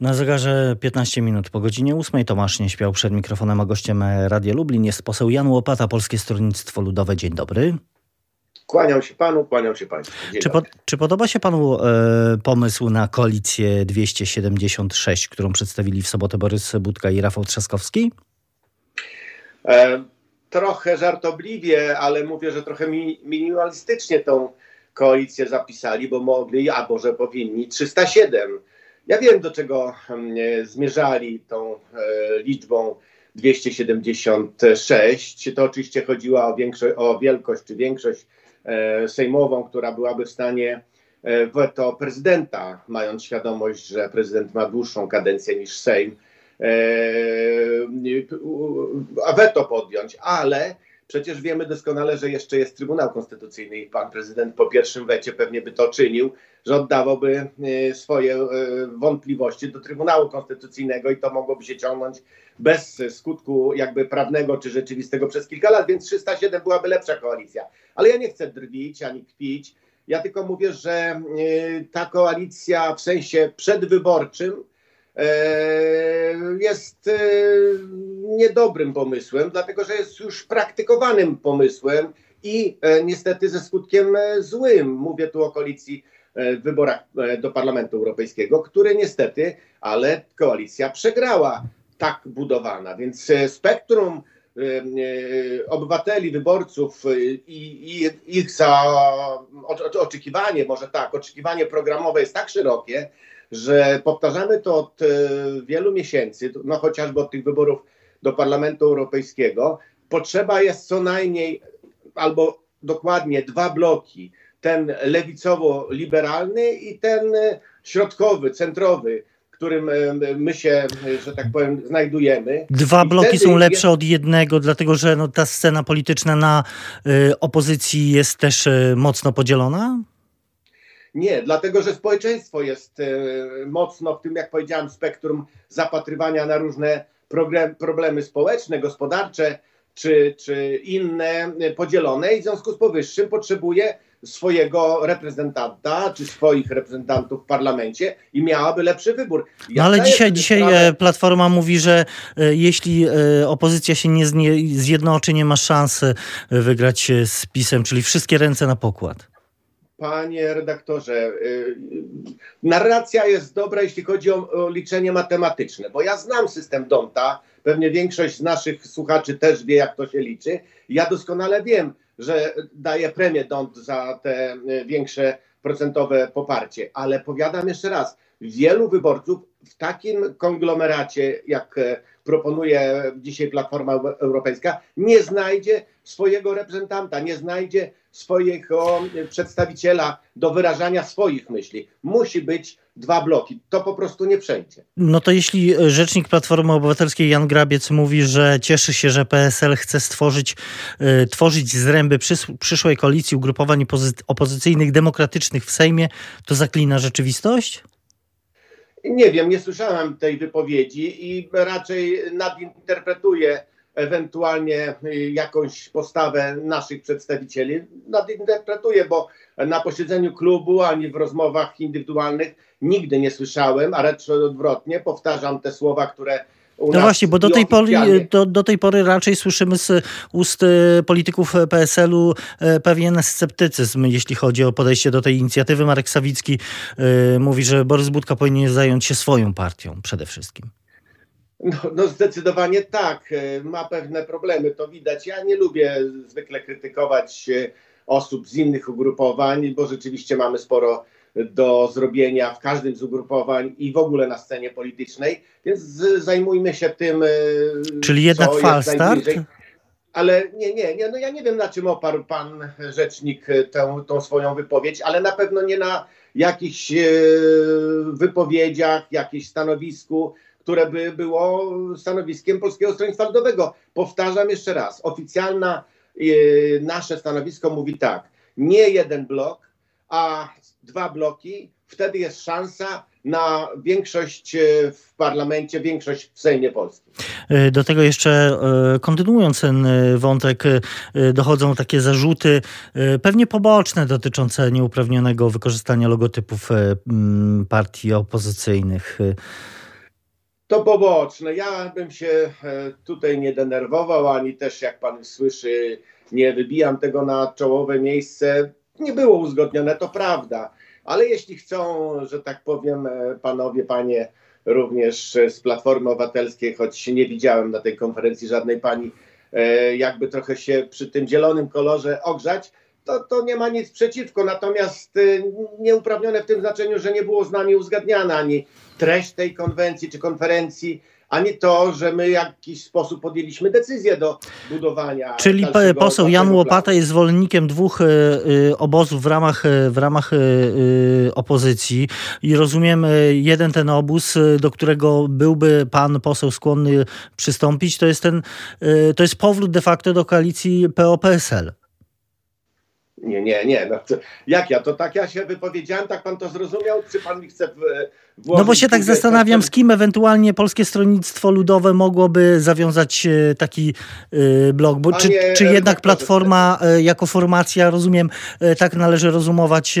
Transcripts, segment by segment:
Na zegarze 15 minut po godzinie 8 Tomasz nie śpiał przed mikrofonem, a gościem Radia Lublin jest poseł Jan Łopata, Polskie Stronnictwo Ludowe. Dzień dobry. Kłaniam się panu, kłaniam się państwu. Czy, po, czy, podoba się panu e, pomysł na koalicję 276, którą przedstawili w sobotę Borys Budka i Rafał Trzaskowski? E, trochę żartobliwie, ale mówię, że trochę mi, minimalistycznie tą koalicję zapisali, bo mogli, albo że powinni 307 ja wiem, do czego zmierzali tą e, liczbą 276. To oczywiście chodziło o, o wielkość czy większość e, sejmową, która byłaby w stanie e, weto prezydenta, mając świadomość, że prezydent ma dłuższą kadencję niż Sejm, a weto podjąć, ale Przecież wiemy doskonale, że jeszcze jest Trybunał Konstytucyjny i pan prezydent po pierwszym wecie pewnie by to czynił, że oddawałby e, swoje e, wątpliwości do Trybunału Konstytucyjnego i to mogłoby się ciągnąć bez skutku jakby prawnego czy rzeczywistego przez kilka lat, więc 307 byłaby lepsza koalicja. Ale ja nie chcę drwić ani kpić. Ja tylko mówię, że e, ta koalicja w sensie przedwyborczym jest niedobrym pomysłem, dlatego że jest już praktykowanym pomysłem i e, niestety ze skutkiem e, złym. Mówię tu o koalicji e, w wyborach do Parlamentu Europejskiego, który niestety, ale koalicja przegrała tak budowana. Więc spektrum obywateli, wyborców i, ich za oczekiwanie, może tak, oczekiwanie programowe jest tak szerokie, że powtarzamy to od wielu miesięcy, no chociażby od tych wyborów do Parlamentu Europejskiego, potrzeba jest co najmniej albo dokładnie dwa bloki. Ten lewicowo-liberalny i ten środkowy, centrowy, którym my się, że tak powiem, znajdujemy. Dwa I bloki są lepsze jest... od jednego, dlatego że no, ta scena polityczna na y, opozycji jest też y, mocno podzielona? Nie, dlatego że społeczeństwo jest y, mocno w tym, jak powiedziałem, spektrum zapatrywania na różne problemy społeczne, gospodarcze czy, czy inne podzielone i w związku z powyższym potrzebuje swojego reprezentanta, czy swoich reprezentantów w parlamencie i miałaby lepszy wybór. Ja no ale dzisiaj, dzisiaj sprawę... Platforma mówi, że e, jeśli e, opozycja się nie zjednoczy, nie ma szansy wygrać z PiSem, czyli wszystkie ręce na pokład. Panie redaktorze, y, narracja jest dobra, jeśli chodzi o, o, liczenie matematyczne, bo ja znam system Donta, pewnie większość z naszych słuchaczy też wie, jak to się liczy. Ja doskonale wiem, że daje premię Dont za te y, większe procentowe poparcie, ale powiadam jeszcze raz, wielu wyborców w takim konglomeracie, jak e, proponuje dzisiaj Platforma Europejska, nie znajdzie swojego reprezentanta, nie znajdzie swojego przedstawiciela do wyrażania swoich myśli. Musi być dwa bloki. To po prostu nie przejdzie. No to jeśli rzecznik Platformy Obywatelskiej Jan Grabiec mówi, że cieszy się, że PSL chce stworzyć, y, tworzyć zręby przys przyszłej koalicji ugrupowań opozycyjnych demokratycznych w Sejmie, to zaklina rzeczywistość? Nie wiem, nie słyszałem tej wypowiedzi i raczej nadinterpretuję ewentualnie jakąś postawę naszych przedstawicieli. Nadinterpretuję, bo na posiedzeniu klubu ani w rozmowach indywidualnych nigdy nie słyszałem, a raczej odwrotnie powtarzam te słowa, które no właśnie, bo do tej, pory, do, do tej pory raczej słyszymy z ust e, polityków PSL-u e, pewien sceptycyzm, jeśli chodzi o podejście do tej inicjatywy. Marek Sawicki y, mówi, że Borys Budka powinien zająć się swoją partią przede wszystkim. No, no, zdecydowanie tak. Ma pewne problemy, to widać. Ja nie lubię zwykle krytykować osób z innych ugrupowań, bo rzeczywiście mamy sporo do zrobienia w każdym z ugrupowań i w ogóle na scenie politycznej, więc zajmujmy się tym. E, Czyli jednak falstart? Ale nie, nie, nie, no ja nie wiem na czym oparł pan rzecznik tę, tą swoją wypowiedź, ale na pewno nie na jakichś e, wypowiedziach, jakimś stanowisku, które by było stanowiskiem Polskiego Stronnictwa Ludowego. Powtarzam jeszcze raz, oficjalna e, nasze stanowisko mówi tak, nie jeden blok, a dwa bloki, wtedy jest szansa na większość e, w parlamencie, większość w Sejmie Polskim. E, do tego jeszcze e, kontynuując ten wątek, dochodzą takie zarzuty, pewnie poboczne, dotyczące nieuprawnionego wykorzystania logotypów partii opozycyjnych. To poboczne. Ja bym się tutaj nie denerwował, ani też, jak pan słyszy, nie wybijam tego na czołowe miejsce. Nie było uzgodnione, to prawda. Ale jeśli chcą, że tak powiem, panowie, panie, również z Platformy Obywatelskiej, choć nie widziałem na tej konferencji żadnej pani, e, jakby trochę się przy tym zielonym kolorze ogrzać, to, to nie ma nic przeciwko. Natomiast e, nieuprawnione w tym znaczeniu, że nie było z nami uzgadniana ani treść tej konwencji czy konferencji, ani to, że my w jakiś sposób podjęliśmy decyzję do budowania. Czyli poseł Jan Łopata jest zwolennikiem dwóch e, obozów w ramach, e, w ramach opozycji i rozumiem, jeden ten obóz, do którego byłby pan poseł skłonny przystąpić, to jest ten, to jest powrót de facto do koalicji PO-PSL. Nie, nie, nie. No, to, jak ja? To tak ja się wypowiedziałem, tak pan to zrozumiał? Czy pan mi chce No bo się tak zastanawiam, z kim ewentualnie Polskie Stronnictwo Ludowe mogłoby zawiązać e, taki y, blok. Bo, czy, czy jednak Platforma jako formacja, rozumiem, tak należy rozumować,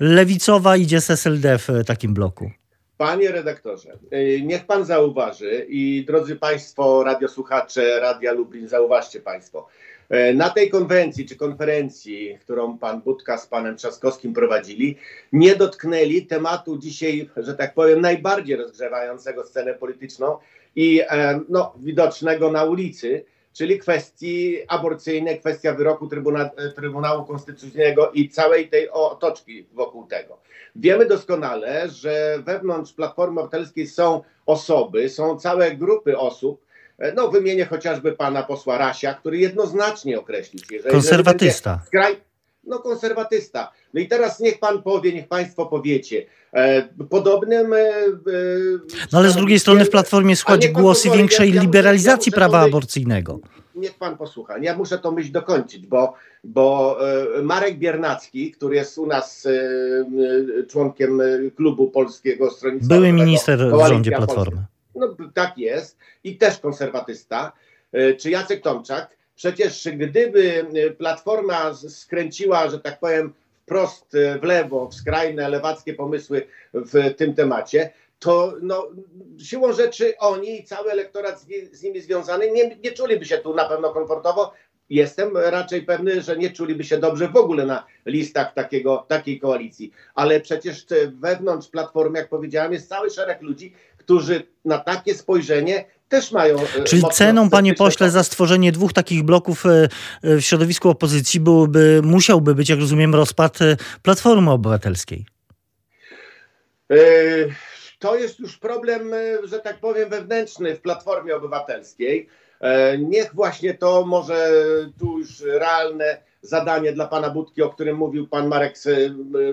lewicowa idzie z SLD w takim bloku? Panie redaktorze, niech pan zauważy i drodzy państwo, radiosłuchacze Radia Lublin, zauważcie państwo, E, na tej konwencji czy konferencji, którą pan Budka z panem Trzaskowskim prowadzili, nie dotknęli tematu dzisiaj, że tak powiem, najbardziej rozgrzewającego scenę polityczną i e, no, widocznego na ulicy, czyli kwestii aborcyjnej, kwestia wyroku Trybuna, Trybunału Konstytucyjnego i całej tej otoczki wokół tego. Wiemy doskonale, że wewnątrz Platformy Obywatelskiej są osoby, są całe grupy osób, E, no, wymienię chociażby pana posła Rasia, który jednoznacznie określił się, że konserwatysta. Skraj... No, konserwatysta. No i teraz niech pan powie, niech państwo powiecie. E, podobnym. E, e no ale z drugiej strony w Platformie schodzi głosy pozwoli, większej ja, liberalizacji ja prawa aborcyjnego. Niech pan posłucha. Ja muszę to myśl dokończyć, bo, bo e, Marek Biernacki, który jest u nas e, członkiem klubu Polskiego Stronnictwa Były minister w rządzie Platformy. Polska, no tak jest, i też konserwatysta, e, czy Jacek Tomczak. Przecież gdyby e, Platforma skręciła, że tak powiem, wprost e, w lewo, w skrajne lewackie pomysły w tym temacie, to no, siłą rzeczy oni i cały elektorat z, nimi związany nie, nie czuliby się tu na pewno komfortowo. Jestem raczej pewny, że nie czuliby się dobrze w ogóle na listach takiego, takiej koalicji. Ale przecież wewnątrz Platformy, jak powiedziałem, jest cały szereg ludzi, którzy na takie spojrzenie też mają. E, Czyli ceną, panie pośle, za stworzenie dwóch takich bloków e, e, w środowisku opozycji byłoby, musiałby być, jak rozumiem, rozpad Platformy Obywatelskiej. To jest już problem, że tak powiem, wewnętrzny w Platformie Obywatelskiej. Niech właśnie to może tu już realne zadanie dla pana Budki, o którym mówił pan Marek,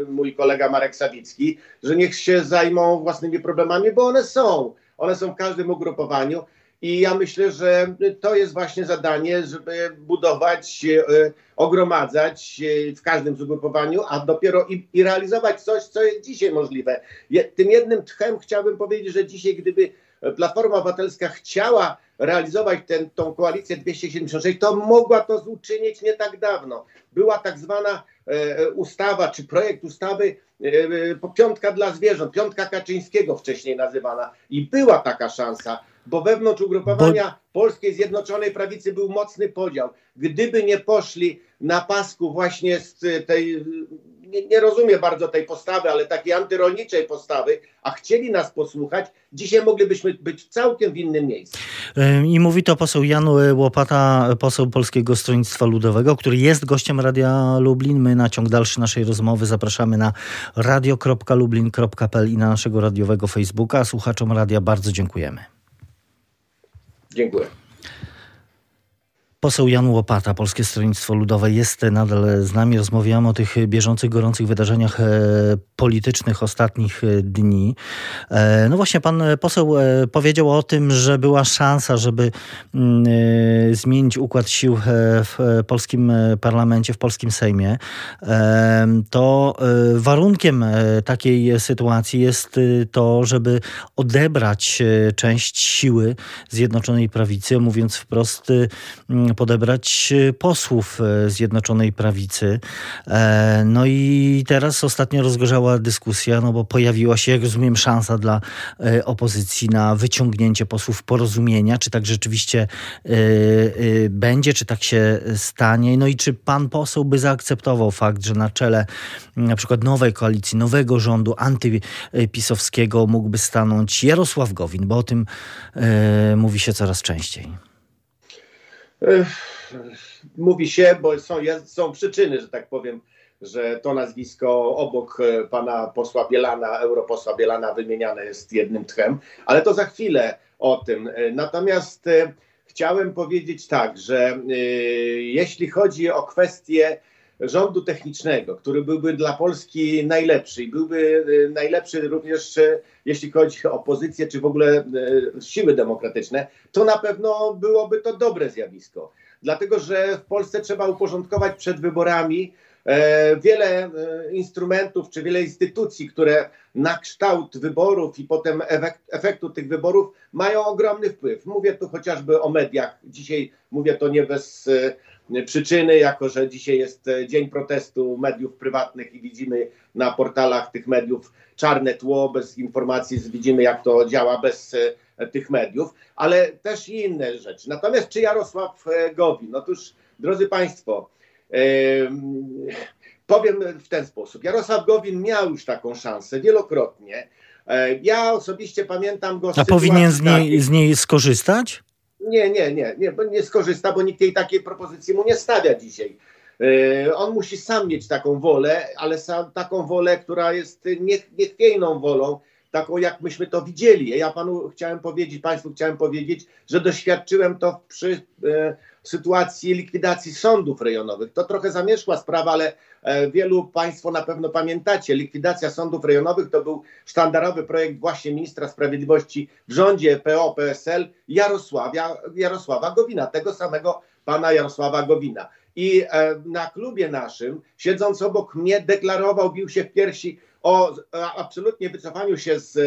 mój kolega Marek Sawicki, że niech się zajmą własnymi problemami, bo one są. One są w każdym ugrupowaniu. I ja myślę, że to jest właśnie zadanie, żeby budować, e, ogromadzać w każdym ugrupowaniu, a dopiero i, i, realizować coś, co jest dzisiaj możliwe. Tym jednym tchem chciałbym powiedzieć, że dzisiaj, gdyby Platforma Obywatelska chciała realizować tą koalicję 276, to mogła to uczynić nie tak dawno. Była tak zwana e, ustawa, czy projekt ustawy e, e, piątka dla zwierząt, piątka Kaczyńskiego wcześniej nazywana i była taka szansa, bo wewnątrz ugrupowania bo... Polskiej Zjednoczonej Prawicy był mocny podział. Gdyby nie poszli na pasku właśnie z tej nie, nie rozumie bardzo tej postawy, ale takiej antyrolniczej postawy, a chcieli nas posłuchać, dzisiaj moglibyśmy być w całkiem innym miejscu. I mówi to poseł Jan Łopata, poseł Polskiego Stronnictwa Ludowego, który jest gościem Radia Lublin. My na ciąg dalszy naszej rozmowy zapraszamy na radio.lublin.pl i na naszego radiowego Facebooka. Słuchaczom radia bardzo dziękujemy. Dziękuję. Poseł Jan Łopata, Polskie Stronnictwo Ludowe jest nadal z nami. Rozmawiamy o tych bieżących, gorących wydarzeniach e, politycznych ostatnich e, dni. E, no właśnie, pan poseł powiedział o tym, że była szansa, żeby mm, zmienić układ sił w polskim parlamencie, w polskim Sejmie. To warunkiem takiej sytuacji jest to, żeby odebrać część siły Zjednoczonej Prawicy, mówiąc wprost, podebrać posłów Zjednoczonej Prawicy. No i teraz ostatnio rozgorzała dyskusja, no bo pojawiła się, jak rozumiem, szansa dla opozycji na wyciągnięcie posłów porozumienia. Czy tak rzeczywiście będzie, czy tak się stanie? No i czy pan poseł by zaakceptował fakt, że na czele na przykład nowej koalicji, nowego rządu antypisowskiego mógłby stanąć Jarosław Gowin, bo o tym e, mówi się coraz częściej. Mówi się, bo są, są przyczyny, że tak powiem, że to nazwisko obok e, pana posła Bielana, europosła Bielana wymieniane jest jednym tchem, ale to za chwilę o tym. E, natomiast chciałem powiedzieć tak, że jeśli chodzi o kwestię rządu technicznego, który byłby dla Polski najlepszy i byłby e, najlepszy również e, jeśli chodzi o opozycję, czy w ogóle e, siły demokratyczne, to na pewno byłoby to dobre zjawisko. Dlatego, że w Polsce trzeba uporządkować przed wyborami wiele instrumentów czy wiele instytucji, które na kształt wyborów i potem efektu tych wyborów mają ogromny wpływ. Mówię tu chociażby o mediach. Dzisiaj mówię to nie bez przyczyny, jako że dzisiaj jest e, dzień protestu mediów prywatnych i widzimy na portalach tych mediów czarne tło, bez informacji, widzimy jak to działa bez e, tych mediów, ale też i inne rzeczy. Natomiast czy Jarosław e, Gowin? Otóż, drodzy Państwo, powiem w ten sposób. Jarosław Gowin miał już taką szansę wielokrotnie. Ja osobiście pamiętam go. A powinien z niej, z niej skorzystać? Nie, nie, nie, nie, nie skorzysta, bo nikt tej takiej propozycji mu nie stawia dzisiaj. Yy, on musi sam mieć taką wolę, ale sam, taką wolę, która jest niechwiejną wolą, taką jak myśmy to widzieli. Ja panu chciałem powiedzieć, państwu chciałem powiedzieć, że doświadczyłem to przy e, sytuacji likwidacji sądów rejonowych. To trochę zamieszkła sprawa, ale e, wielu państwo na pewno pamiętacie. Likwidacja sądów rejonowych to był sztandarowy projekt właśnie ministra sprawiedliwości w rządzie PO-PSL Jarosławia, Jarosława Gowina, tego samego pana Jarosława Gowina. I e, na klubie naszym, siedząc obok mnie, deklarował, bił się w piersi o absolutnie wycofaniu się z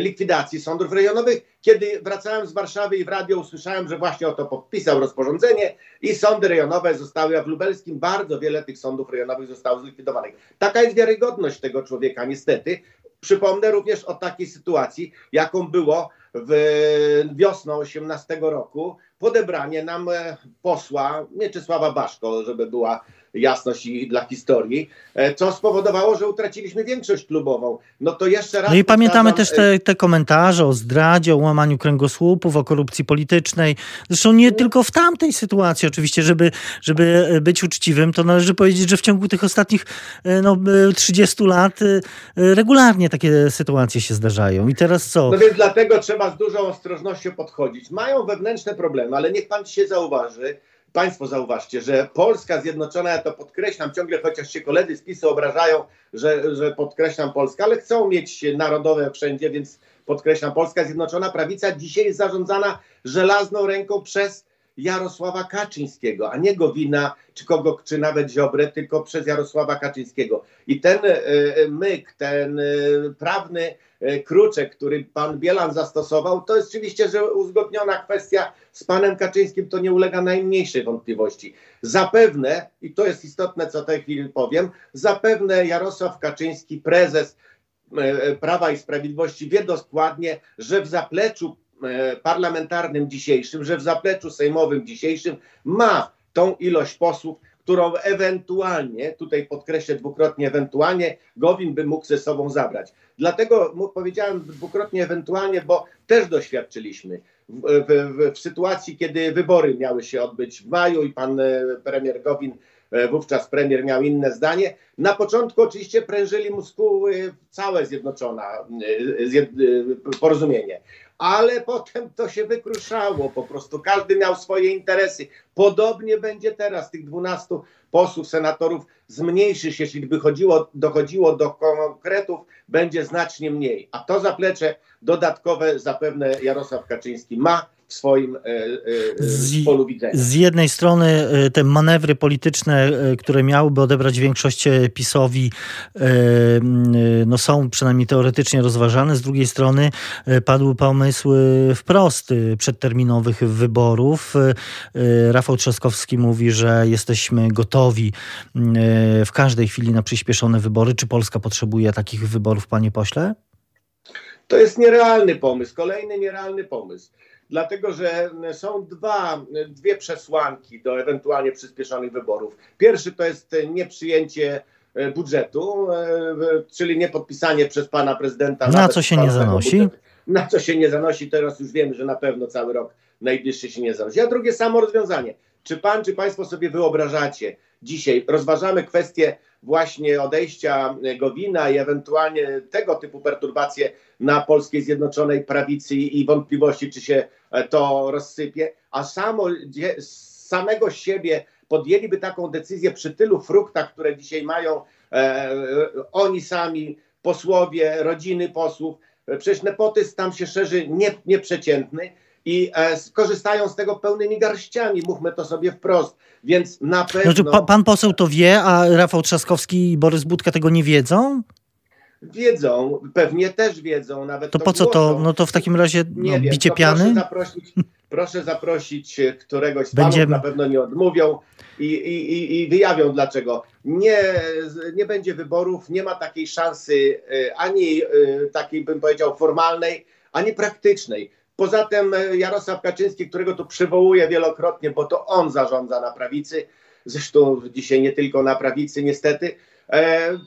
likwidacji sądów rejonowych, kiedy wracałem z Warszawy i w radio usłyszałem, że właśnie o to podpisał rozporządzenie i sądy rejonowe zostały, a w Lubelskim bardzo wiele tych sądów rejonowych zostało zlikwidowanych. Taka jest wiarygodność tego człowieka, niestety. Przypomnę również o takiej sytuacji, jaką było w wiosną 18 roku podebranie nam e, posła Mieczysława Baszko, żeby była jasność i dla historii, e, co spowodowało, że utraciliśmy większość klubową. No to jeszcze raz. No i pamiętamy też te, te, komentarze o zdradzie, o łamaniu kręgosłupów, o korupcji politycznej. Zresztą nie tylko w tamtej sytuacji, oczywiście, żeby, żeby być uczciwym, to należy powiedzieć, że w ciągu tych ostatnich e, no, 30 lat e, regularnie takie sytuacje się zdarzają. I teraz co? No więc dlatego trzeba z dużą ostrożnością podchodzić. Mają wewnętrzne problemy, ale niech pan się zauważy, Państwo zauważcie, że Polska Zjednoczona, ja to podkreślam ciągle, chociaż się koledzy z PiSu obrażają, że, że podkreślam Polskę, ale chcą mieć narodowe wszędzie, więc podkreślam, Polska Zjednoczona Prawica dzisiaj jest zarządzana żelazną ręką przez Jarosława Kaczyńskiego, a nie Gowina, czy kogo, czy nawet Ziobrę, tylko przez Jarosława Kaczyńskiego. I ten e, e, myk, ten e, prawny kruczek, który pan Bielan zastosował, to jest oczywiście, że uzgodniona kwestia z panem Kaczyńskim, to nie ulega najmniejszej wątpliwości. Zapewne, i to jest istotne, co tej chwili powiem, zapewne Jarosław Kaczyński, prezes Prawa i Sprawiedliwości wie dokładnie, że w zapleczu parlamentarnym dzisiejszym, że w zapleczu sejmowym dzisiejszym ma tą ilość posłów, którą ewentualnie, tutaj podkreślę dwukrotnie ewentualnie, Gowin by mógł ze sobą zabrać. Dlatego powiedziałem dwukrotnie ewentualnie, bo też doświadczyliśmy w, w, w, sytuacji, kiedy wybory miały się odbyć w maju i pan e, premier Gowin, e, wówczas premier miał inne zdanie. Na początku oczywiście prężyli muskuły całe zjednoczona zjed, porozumienie ale potem to się wykruszało po prostu. Każdy miał swoje interesy. Podobnie będzie teraz. Tych 12 posłów, senatorów zmniejszy się, jeśli by chodziło, dochodziło do konkretów, będzie znacznie mniej. A to zaplecze dodatkowe zapewne Jarosław Kaczyński ma w swoim z, polu widzenia. Z jednej strony te manewry polityczne, które miałyby odebrać większość PiSowi, no są przynajmniej teoretycznie rozważane. Z drugiej strony padły pomysły wprost przedterminowych wyborów. Rafał Trzaskowski mówi, że jesteśmy gotowi w każdej chwili na przyspieszone wybory. Czy Polska potrzebuje takich wyborów, panie pośle? To jest nierealny pomysł, kolejny nierealny pomysł. Dlatego, że są dwa, dwie przesłanki do ewentualnie przyspieszonych wyborów. Pierwszy to jest nieprzyjęcie e, budżetu, e, czyli niepodpisanie przez pana prezydenta. Na co się nie zanosi? Budżetu. Na co się nie zanosi, teraz już wiemy, że na pewno cały rok najbliższy się nie zanosi. A drugie samo rozwiązanie. Czy pan, czy państwo sobie wyobrażacie, dzisiaj rozważamy kwestię właśnie odejścia Gowina i ewentualnie tego typu perturbacje na polskiej Zjednoczonej Prawicy i wątpliwości, czy się e, to rozsypie, a samo, samego siebie podjęliby taką decyzję przy tylu fruktach, które dzisiaj mają e, oni sami, posłowie, rodziny posłów. Przecież nepotyzm tam się szerzy nie, nieprzeciętny i e, skorzystają z tego pełnymi garściami, mówmy to sobie wprost. Więc na pewno... Znaczy, pa, pan poseł to wie, a Rafał Trzaskowski i Borys Budka tego nie wiedzą? Wiedzą, pewnie też wiedzą, nawet to, to po co to? No to w takim razie no, wiem, bicie piany? Proszę zaprosić, proszę zaprosić któregoś z Będziemy... panów, na pewno nie odmówią i, i, i wyjawią dlaczego. Nie, nie będzie wyborów, nie ma takiej szansy e, ani e, takiej bym powiedział formalnej, ani praktycznej. Poza tym e, Jarosław Kaczyński, którego tu przywołuję wielokrotnie, bo to on zarządza na prawicy, zresztą dzisiaj nie tylko na prawicy niestety, e,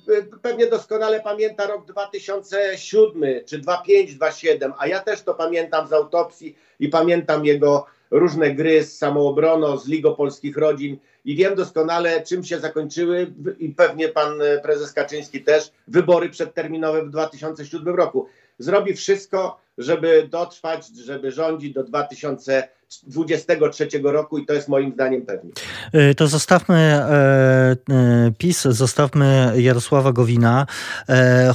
pewnie doskonale pamięta rok 2007 czy 2005, 2007, a ja też to pamiętam z autopsji i pamiętam jego różne gry z samoobroną, z Ligą Polskich Rodzin i wiem doskonale, czym się zakończyły i pewnie pan prezes Kaczyński też, wybory przedterminowe w 2007 roku. Zrobi wszystko, żeby dotrwać, żeby rządzić do 2023 roku i to jest moim zdaniem pewnie. E, to zostawmy e, e, PiS, zostawmy Jarosława Gowina,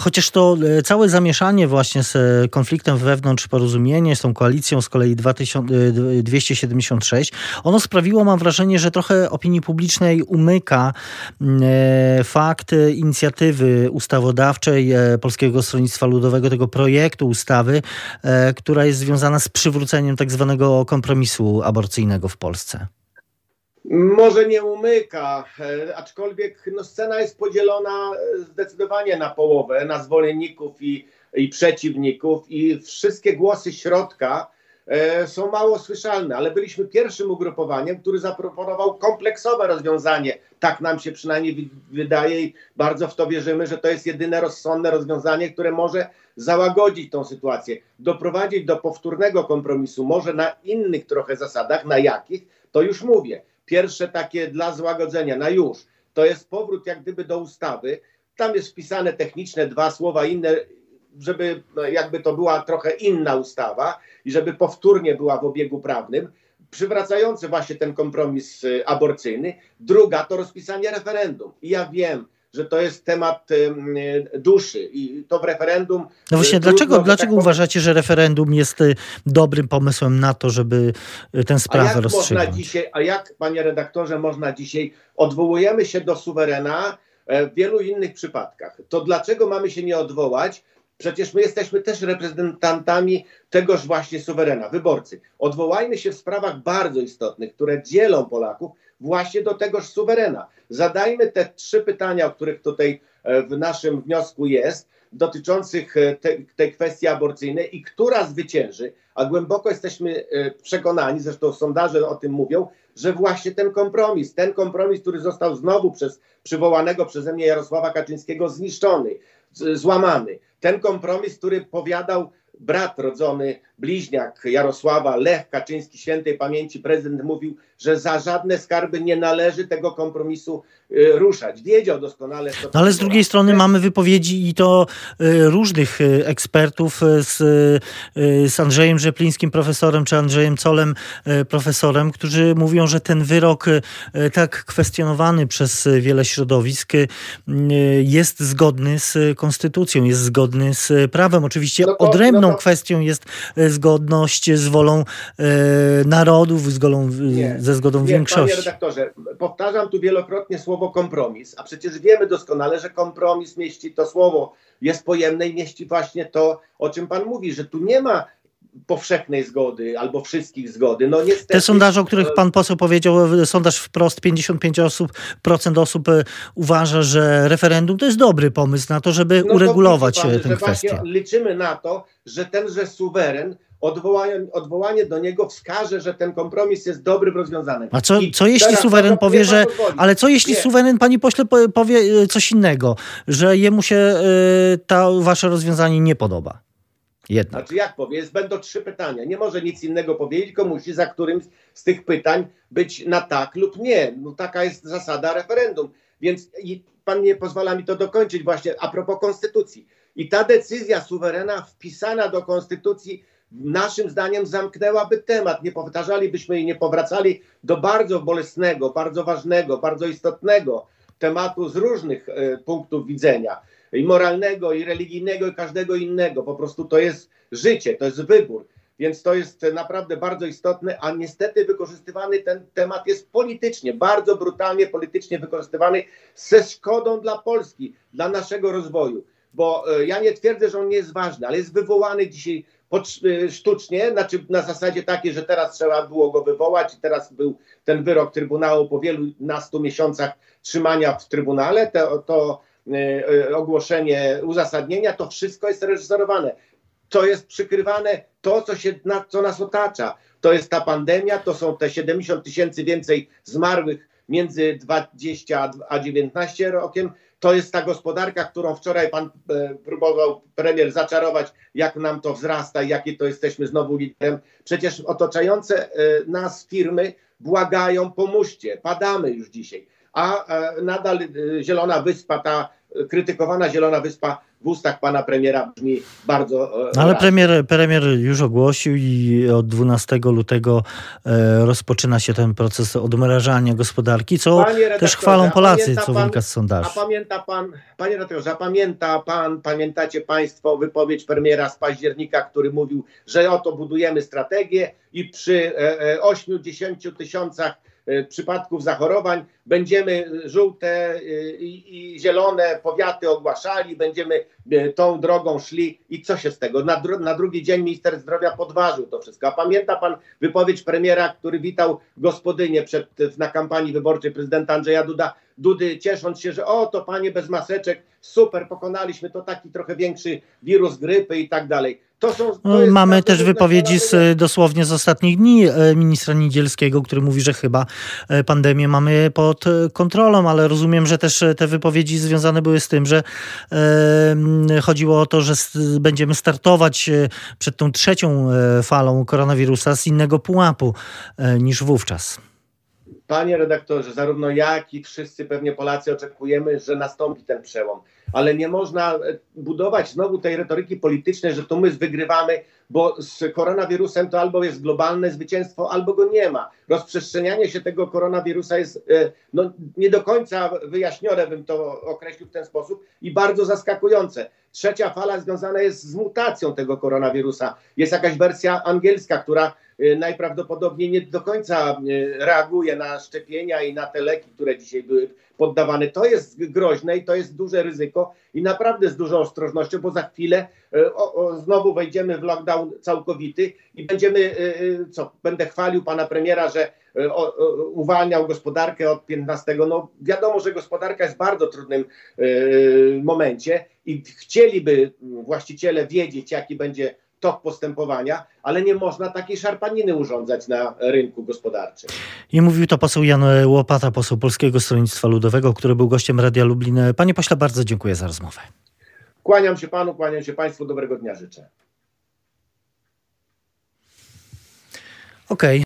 chociaż to całe zamieszanie właśnie z konfliktem wewnątrz porozumienie, z tą koalicją z kolei 276, ono sprawiło, mam wrażenie, że trochę opinii publicznej umyka fakt inicjatywy ustawodawczej Polskiego Stronnictwa Ludowego, tego projektu ustawy, E, która jest związana z przywróceniem tak zwanego kompromisu aborcyjnego w Polsce? Może nie umyka, e, aczkolwiek no, scena jest podzielona zdecydowanie na połowę, na zwolenników i, i przeciwników, i wszystkie głosy środka E, są mało słyszalne, ale byliśmy pierwszym ugrupowaniem, który zaproponował kompleksowe rozwiązanie. Tak nam się przynajmniej wydaje i bardzo w to wierzymy, że to jest jedyne rozsądne rozwiązanie, które może załagodzić tą sytuację, doprowadzić do powtórnego kompromisu, może na innych trochę zasadach, na jakich, to już mówię. Pierwsze takie dla złagodzenia, na już, to jest powrót jak gdyby do ustawy. Tam jest wpisane techniczne dwa słowa inne, żeby no, jakby to była trochę inna ustawa i żeby powtórnie była w obiegu prawnym, przywracający właśnie ten kompromis y, aborcyjny. Druga to rozpisanie referendum. I ja wiem, że to jest temat y, duszy i to w referendum. No właśnie, y, dlaczego, dlaczego tak uważacie, że referendum jest dobrym pomysłem na to, żeby tę sprawę a rozstrzygnąć? Można dzisiaj, a jak, panie redaktorze, można dzisiaj, odwołujemy się do suwerena e, w wielu innych przypadkach. To dlaczego mamy się nie odwołać Przecież my jesteśmy też reprezentantami tegoż właśnie suwerena, wyborcy. Odwołajmy się w sprawach bardzo istotnych, które dzielą Polaków właśnie do tegoż suwerena. Zadajmy te trzy pytania, o których tutaj e, w naszym wniosku jest, dotyczących e, te, tej kwestii aborcyjnej i która zwycięży, a głęboko jesteśmy e, przekonani, zresztą sondaże o tym mówią, że właśnie ten kompromis, ten kompromis, który został znowu przez przywołanego przeze mnie Jarosława Kaczyńskiego zniszczony, złamany, ten kompromis, który powiadał brat rodzony, bliźniak Jarosława, Lech Kaczyński, świętej pamięci, prezydent mówił, że za żadne skarby nie należy tego kompromisu y, ruszać. Wiedział doskonale. Co no ale z drugiej strony mamy wypowiedzi i to y, różnych y, ekspertów z, z Andrzejem Rzeplińskim profesorem, czy Andrzejem Colem profesorem, którzy mówią, że ten wyrok tak kwestionowany przez wiele środowisk jest zgodny z konstytucją, jest zgodny z prawem. Oczywiście no to, odrębną inną kwestią jest zgodność z wolą narodów, z golą, nie, ze zgodą nie, większości. Panie redaktorze, powtarzam tu wielokrotnie słowo kompromis, a przecież wiemy doskonale, że kompromis mieści to słowo, jest pojemne i mieści właśnie to, o czym pan mówi, że tu nie ma powszechnej zgody albo wszystkich zgody. No niestety, Te sondaże, o których pan poseł powiedział, sondaż wprost 55 osób, procent osób e, uważa, że referendum to jest dobry pomysł na to, żeby no uregulować to, pan, tę kwestię. Liczymy na to, że tenże suweren odwołanie, odwołanie do niego wskaże, że ten kompromis jest dobrym rozwiązaniem. A co, co jeśli suweren powie, że. Ale co jeśli nie. suweren, pani pośle, powie e, coś innego, że jemu się y, to wasze rozwiązanie nie podoba? Jednak. Znaczy jak powie? Będą trzy pytania. Nie może nic innego powiedzieć, tylko musi za którymś z tych pytań być na tak lub nie. No taka jest zasada referendum. Więc pan nie pozwala mi to dokończyć właśnie a propos konstytucji. I ta decyzja suwerena wpisana do konstytucji naszym zdaniem zamknęłaby temat. Nie powtarzalibyśmy i nie powracali do bardzo bolesnego, bardzo ważnego, bardzo istotnego tematu z różnych y, punktów widzenia i moralnego, i religijnego, i każdego innego. Po prostu to jest życie, to jest wybór. Więc to jest naprawdę bardzo istotne, a niestety wykorzystywany ten temat jest politycznie, bardzo brutalnie politycznie wykorzystywany ze szkodą dla Polski, dla naszego rozwoju. Bo e, ja nie twierdzę, że on nie jest ważny, ale jest wywołany dzisiaj e, sztucznie, znaczy na zasadzie takiej, że teraz trzeba było go wywołać teraz był ten wyrok Trybunału po wielu nastu miesiącach trzymania w Trybunale, to, to ogłoszenie uzasadnienia, to wszystko jest reżyserowane. To jest przykrywane to, co, się, na, co nas otacza. To jest ta pandemia, to są te 70 tysięcy więcej zmarłych między 20 a 19 rokiem. To jest ta gospodarka, którą wczoraj pan e, próbował premier zaczarować, jak nam to wzrasta, jakie to jesteśmy znowu liderem. Przecież otaczające e, nas firmy błagają, pomóżcie, padamy już dzisiaj. A e, nadal e, Zielona Wyspa, ta krytykowana Zielona Wyspa w ustach pana premiera brzmi bardzo. E, ale premier, premier już ogłosił i od 12 lutego e, rozpoczyna się ten proces odmrażania gospodarki, co też chwalą Polacy, co wynika z sondaży. A pamięta pan, panie redaktorze, pamięta pan, pamiętacie państwo wypowiedź premiera z października, który mówił, że oto budujemy strategię i przy e, 8-10 tysiącach E, przypadków zachorowań. Będziemy żółte e, i, zielone powiaty ogłaszali, będziemy e, tą drogą szli i co się z tego? Na, dru na drugi dzień minister zdrowia podważył to wszystko. A pamięta pan wypowiedź premiera, który witał gospodynię przed, na kampanii wyborczej prezydenta Andrzeja Duda, Dudy, ciesząc się, że o, to panie bez maseczek, super, pokonaliśmy to taki trochę większy wirus grypy i tak dalej. Są, Mamy też wypowiedzi z, dosłownie z ostatnich dni e, ministra Niedzielskiego, który mówi, że chyba e, pandemię mamy pod e, kontrolą, ale rozumiem, że też te wypowiedzi związane były z tym, że e, chodziło o to, że będziemy startować przed tą trzecią falą koronawirusa z innego pułapu niż wówczas. Panie redaktorze, zarówno jak i wszyscy pewnie Polacy oczekujemy, że nastąpi ten przełom, ale nie można e, budować znowu tej retoryki politycznej, że to my wygrywamy, bo z koronawirusem to albo jest globalne zwycięstwo, albo go nie ma. Rozprzestrzenianie się tego koronawirusa jest e, no, nie do końca wyjaśnione, bym to określił w ten sposób, i bardzo zaskakujące. Trzecia fala związana jest z mutacją tego koronawirusa. Jest jakaś wersja angielska, która Y, najprawdopodobniej nie do końca reaguje na szczepienia i na te leki, które dzisiaj były poddawane. To jest groźne i to jest duże ryzyko i naprawdę z dużą ostrożnością, bo za chwilę y, o, o, znowu wejdziemy w lockdown całkowity i będziemy, co, będę chwalił pana premiera, że o, uwalniał gospodarkę od 15. No wiadomo, że gospodarka jest w bardzo trudnym momencie i chcieliby właściciele wiedzieć, jaki będzie tok postępowania, ale nie można takiej szarpaniny urządzać na rynku gospodarczym. I mówił to poseł Jan Łopata, poseł Polskiego Stronnictwa Ludowego, który był gościem Radia Lublin. Panie pośle, bardzo dziękuję za rozmowę. Kłaniam się panu, kłaniam się państwu, dobrego dnia życzę. Okej. Okay.